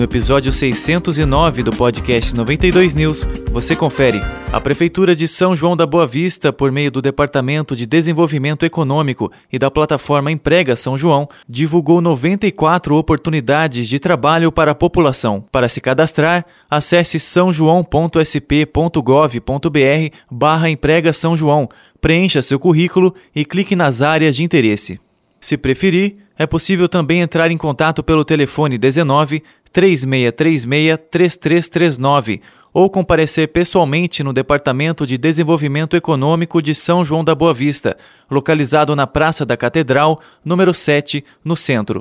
No episódio 609 do podcast 92 News, você confere. A Prefeitura de São João da Boa Vista, por meio do Departamento de Desenvolvimento Econômico e da plataforma Emprega São João, divulgou 94 oportunidades de trabalho para a população. Para se cadastrar, acesse sãojoão.sp.gov.br barra Emprega São João preencha seu currículo e clique nas áreas de interesse. Se preferir, é possível também entrar em contato pelo telefone 19 3636 3339 ou comparecer pessoalmente no Departamento de Desenvolvimento Econômico de São João da Boa Vista, localizado na Praça da Catedral, número 7, no centro.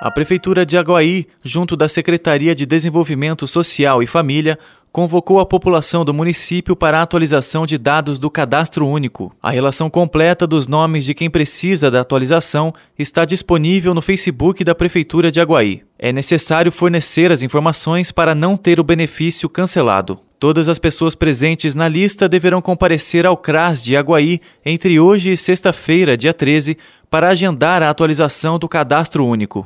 A Prefeitura de Aguaí, junto da Secretaria de Desenvolvimento Social e Família, convocou a população do município para a atualização de dados do Cadastro Único. A relação completa dos nomes de quem precisa da atualização está disponível no Facebook da Prefeitura de Aguaí. É necessário fornecer as informações para não ter o benefício cancelado. Todas as pessoas presentes na lista deverão comparecer ao CRAS de Aguaí entre hoje e sexta-feira, dia 13, para agendar a atualização do Cadastro Único.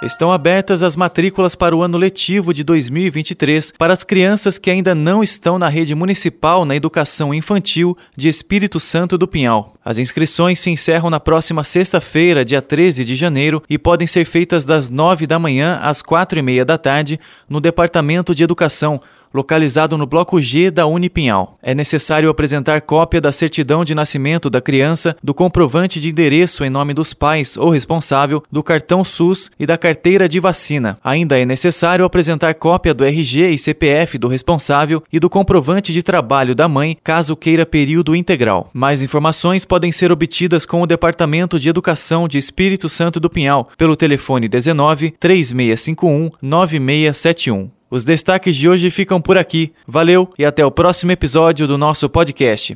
Estão abertas as matrículas para o ano letivo de 2023 para as crianças que ainda não estão na rede municipal na educação infantil de Espírito Santo do Pinhal. As inscrições se encerram na próxima sexta-feira, dia 13 de janeiro, e podem ser feitas das 9 da manhã às quatro e meia da tarde no Departamento de Educação localizado no bloco G da Unipinhal. É necessário apresentar cópia da certidão de nascimento da criança, do comprovante de endereço em nome dos pais ou responsável, do cartão SUS e da carteira de vacina. Ainda é necessário apresentar cópia do RG e CPF do responsável e do comprovante de trabalho da mãe, caso queira período integral. Mais informações podem ser obtidas com o Departamento de Educação de Espírito Santo do Pinhal pelo telefone 19 3651 9671. Os destaques de hoje ficam por aqui. Valeu e até o próximo episódio do nosso podcast.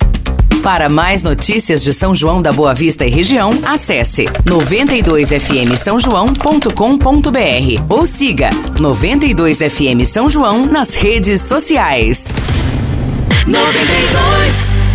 Para mais notícias de São João da Boa Vista e região, acesse 92fm São João.com.br ou siga 92fm São João nas redes sociais. 92